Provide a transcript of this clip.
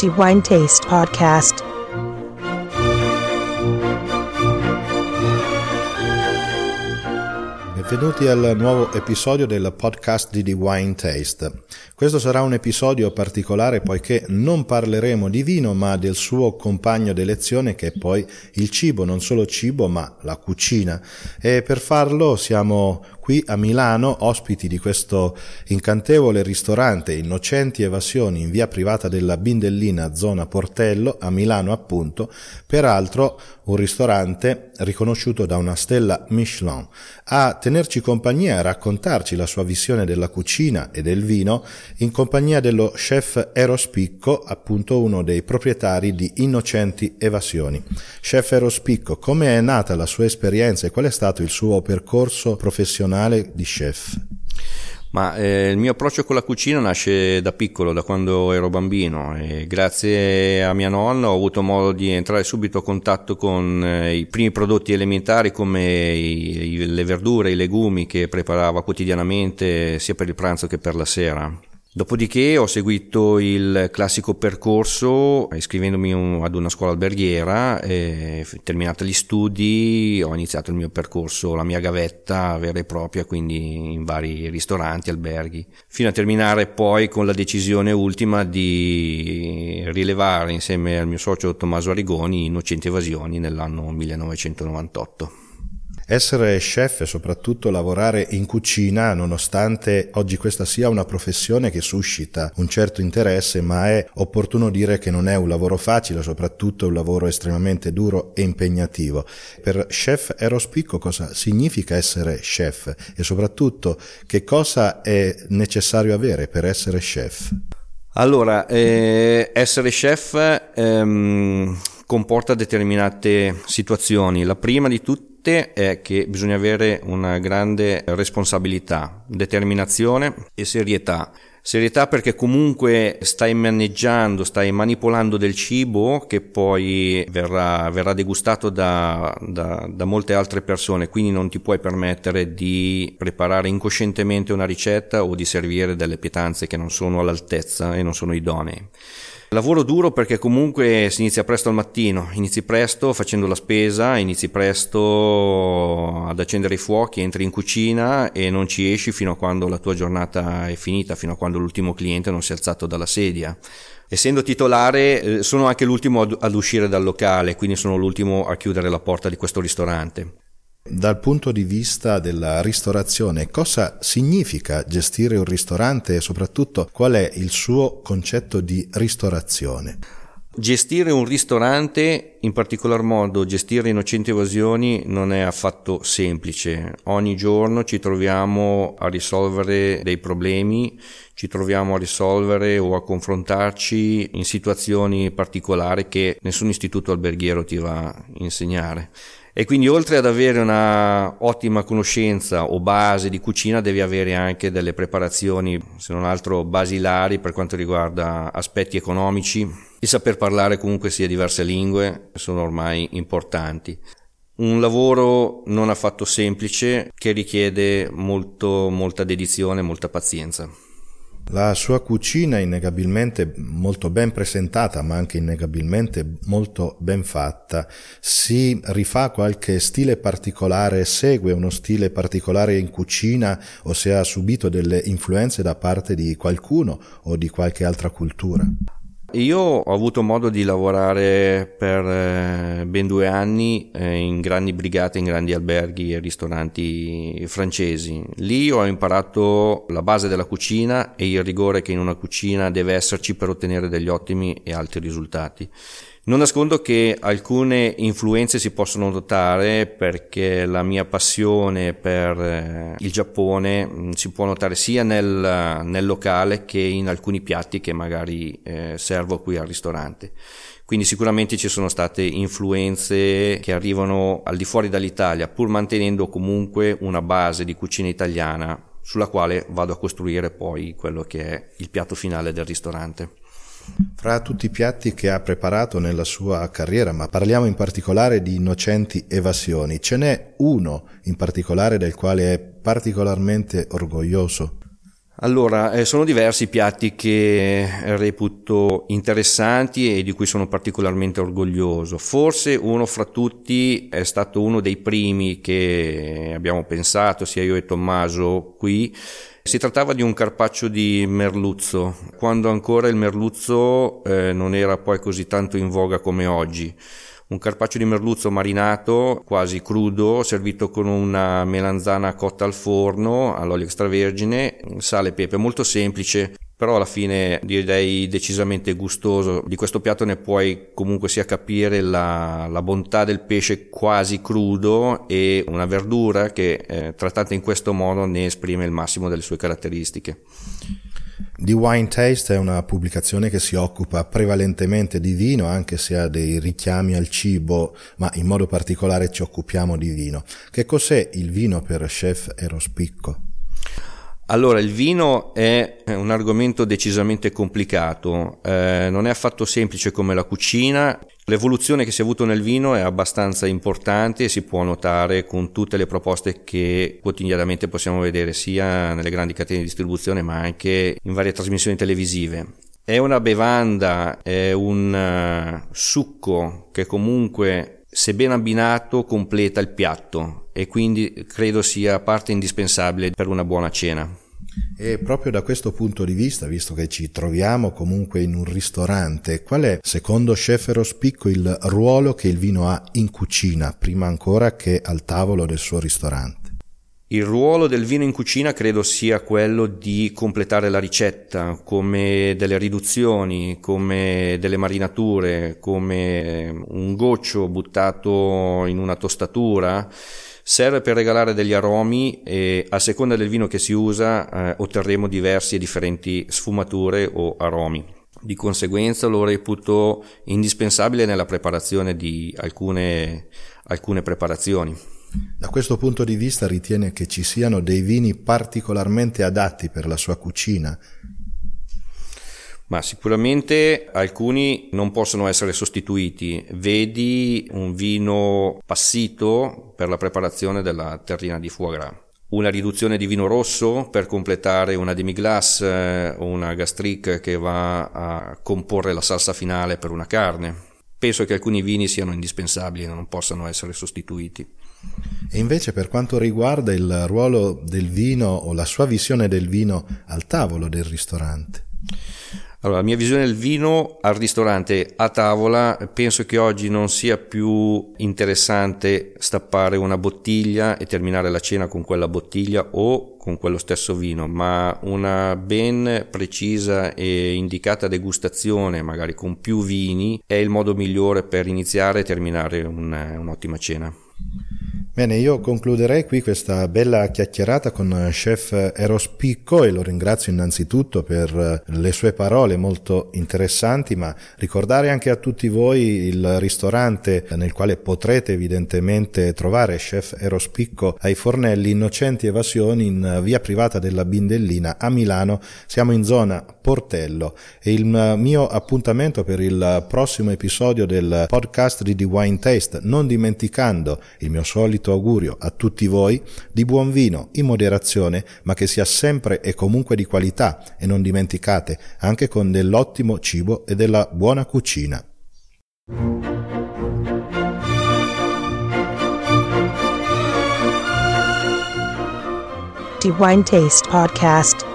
The Wine Taste Podcast. Benvenuti al nuovo episodio del podcast di The Wine Taste. Questo sarà un episodio particolare poiché non parleremo di vino ma del suo compagno d'elezione che è poi il cibo, non solo cibo ma la cucina. E per farlo siamo qui a Milano, ospiti di questo incantevole ristorante Innocenti Evasioni in via privata della Bindellina, zona Portello, a Milano appunto, peraltro un ristorante riconosciuto da una stella Michelin. A tenerci compagnia e a raccontarci la sua visione della cucina e del vino in compagnia dello chef Erospicco, appunto uno dei proprietari di Innocenti Evasioni. Chef Erospicco, come è nata la sua esperienza e qual è stato il suo percorso professionale di chef? Ma eh, il mio approccio con la cucina nasce da piccolo, da quando ero bambino e grazie a mia nonna ho avuto modo di entrare subito a contatto con eh, i primi prodotti elementari come i, i, le verdure, i legumi che preparava quotidianamente sia per il pranzo che per la sera. Dopodiché ho seguito il classico percorso iscrivendomi un, ad una scuola alberghiera terminati gli studi ho iniziato il mio percorso, la mia gavetta vera e propria, quindi in vari ristoranti, alberghi, fino a terminare poi con la decisione ultima di rilevare insieme al mio socio Tommaso Arrigoni Innocenti Evasioni nell'anno 1998. Essere chef e soprattutto lavorare in cucina, nonostante oggi questa sia una professione che suscita un certo interesse, ma è opportuno dire che non è un lavoro facile, soprattutto un lavoro estremamente duro e impegnativo. Per chef Erospicco cosa significa essere chef e soprattutto che cosa è necessario avere per essere chef? Allora, eh, essere chef ehm, comporta determinate situazioni. La prima di tutte è che bisogna avere una grande responsabilità, determinazione e serietà. Serietà perché comunque stai maneggiando, stai manipolando del cibo che poi verrà, verrà degustato da, da, da, molte altre persone, quindi non ti puoi permettere di preparare incoscientemente una ricetta o di servire delle pietanze che non sono all'altezza e non sono idonee. Lavoro duro perché comunque si inizia presto al mattino, inizi presto facendo la spesa, inizi presto ad accendere i fuochi, entri in cucina e non ci esci fino a quando la tua giornata è finita, fino a quando l'ultimo cliente non si è alzato dalla sedia. Essendo titolare eh, sono anche l'ultimo ad uscire dal locale, quindi sono l'ultimo a chiudere la porta di questo ristorante. Dal punto di vista della ristorazione, cosa significa gestire un ristorante e soprattutto qual è il suo concetto di ristorazione? Gestire un ristorante, in particolar modo gestire innocenti evasioni, non è affatto semplice. Ogni giorno ci troviamo a risolvere dei problemi, ci troviamo a risolvere o a confrontarci in situazioni particolari che nessun istituto alberghiero ti va a insegnare. E quindi oltre ad avere una ottima conoscenza o base di cucina devi avere anche delle preparazioni, se non altro basilari per quanto riguarda aspetti economici. Il saper parlare comunque sia diverse lingue sono ormai importanti. Un lavoro non affatto semplice che richiede molto, molta dedizione, molta pazienza. La sua cucina innegabilmente molto ben presentata, ma anche innegabilmente molto ben fatta. Si rifà qualche stile particolare, segue uno stile particolare in cucina o se ha subito delle influenze da parte di qualcuno o di qualche altra cultura? Io ho avuto modo di lavorare per eh, ben due anni eh, in grandi brigate, in grandi alberghi e ristoranti francesi. Lì ho imparato la base della cucina e il rigore che in una cucina deve esserci per ottenere degli ottimi e alti risultati. Non nascondo che alcune influenze si possono notare perché la mia passione per eh, il Giappone mm, si può notare sia nel, nel locale che in alcuni piatti che magari eh, servo qui al ristorante. Quindi sicuramente ci sono state influenze che arrivano al di fuori dall'Italia, pur mantenendo comunque una base di cucina italiana sulla quale vado a costruire poi quello che è il piatto finale del ristorante. Fra tutti i piatti che ha preparato nella sua carriera, ma parliamo in particolare di innocenti evasioni, ce n'è uno in particolare del quale è particolarmente orgoglioso? Allora, eh, sono diversi i piatti che reputo interessanti e di cui sono particolarmente orgoglioso. Forse uno fra tutti è stato uno dei primi che abbiamo pensato, sia io e Tommaso qui. Si trattava di un carpaccio di merluzzo, quando ancora il merluzzo eh, non era poi così tanto in voga come oggi un carpaccio di merluzzo marinato quasi crudo, servito con una melanzana cotta al forno all'olio extravergine, sale e pepe, molto semplice, però alla fine direi decisamente gustoso. Di questo piatto ne puoi comunque sia capire la, la bontà del pesce quasi crudo e una verdura che eh, trattata in questo modo ne esprime il massimo delle sue caratteristiche. The Wine Taste è una pubblicazione che si occupa prevalentemente di vino, anche se ha dei richiami al cibo, ma in modo particolare ci occupiamo di vino. Che cos'è il vino per chef Erospicco? Allora, il vino è un argomento decisamente complicato, eh, non è affatto semplice come la cucina. L'evoluzione che si è avuto nel vino è abbastanza importante e si può notare con tutte le proposte che quotidianamente possiamo vedere sia nelle grandi catene di distribuzione ma anche in varie trasmissioni televisive. È una bevanda, è un uh, succo che comunque se ben abbinato completa il piatto e quindi credo sia parte indispensabile per una buona cena. E proprio da questo punto di vista, visto che ci troviamo comunque in un ristorante, qual è, secondo Chef Rospicco, il ruolo che il vino ha in cucina, prima ancora che al tavolo del suo ristorante? Il ruolo del vino in cucina credo sia quello di completare la ricetta, come delle riduzioni, come delle marinature, come un goccio buttato in una tostatura serve per regalare degli aromi e a seconda del vino che si usa eh, otterremo diversi e differenti sfumature o aromi. Di conseguenza lo reputo indispensabile nella preparazione di alcune, alcune preparazioni. Da questo punto di vista ritiene che ci siano dei vini particolarmente adatti per la sua cucina ma sicuramente alcuni non possono essere sostituiti. Vedi un vino passito per la preparazione della terrina di foie gras. Una riduzione di vino rosso per completare una demi-glace eh, o una gastrique che va a comporre la salsa finale per una carne. Penso che alcuni vini siano indispensabili e non possano essere sostituiti. E invece per quanto riguarda il ruolo del vino o la sua visione del vino al tavolo del ristorante? Allora, la mia visione del vino al ristorante a tavola, penso che oggi non sia più interessante stappare una bottiglia e terminare la cena con quella bottiglia o con quello stesso vino, ma una ben precisa e indicata degustazione, magari con più vini, è il modo migliore per iniziare e terminare un, un'ottima cena. Bene, io concluderei qui questa bella chiacchierata con chef Eros Picco e lo ringrazio innanzitutto per le sue parole molto interessanti, ma ricordare anche a tutti voi il ristorante nel quale potrete evidentemente trovare chef Eros Picco ai fornelli Innocenti Evasioni in via privata della Bindellina a Milano. Siamo in zona Portello e il mio appuntamento per il prossimo episodio del podcast di The Wine Taste, non dimenticando il mio solito augurio a tutti voi di buon vino in moderazione, ma che sia sempre e comunque di qualità e non dimenticate anche con dell'ottimo cibo e della buona cucina. The Wine Taste Podcast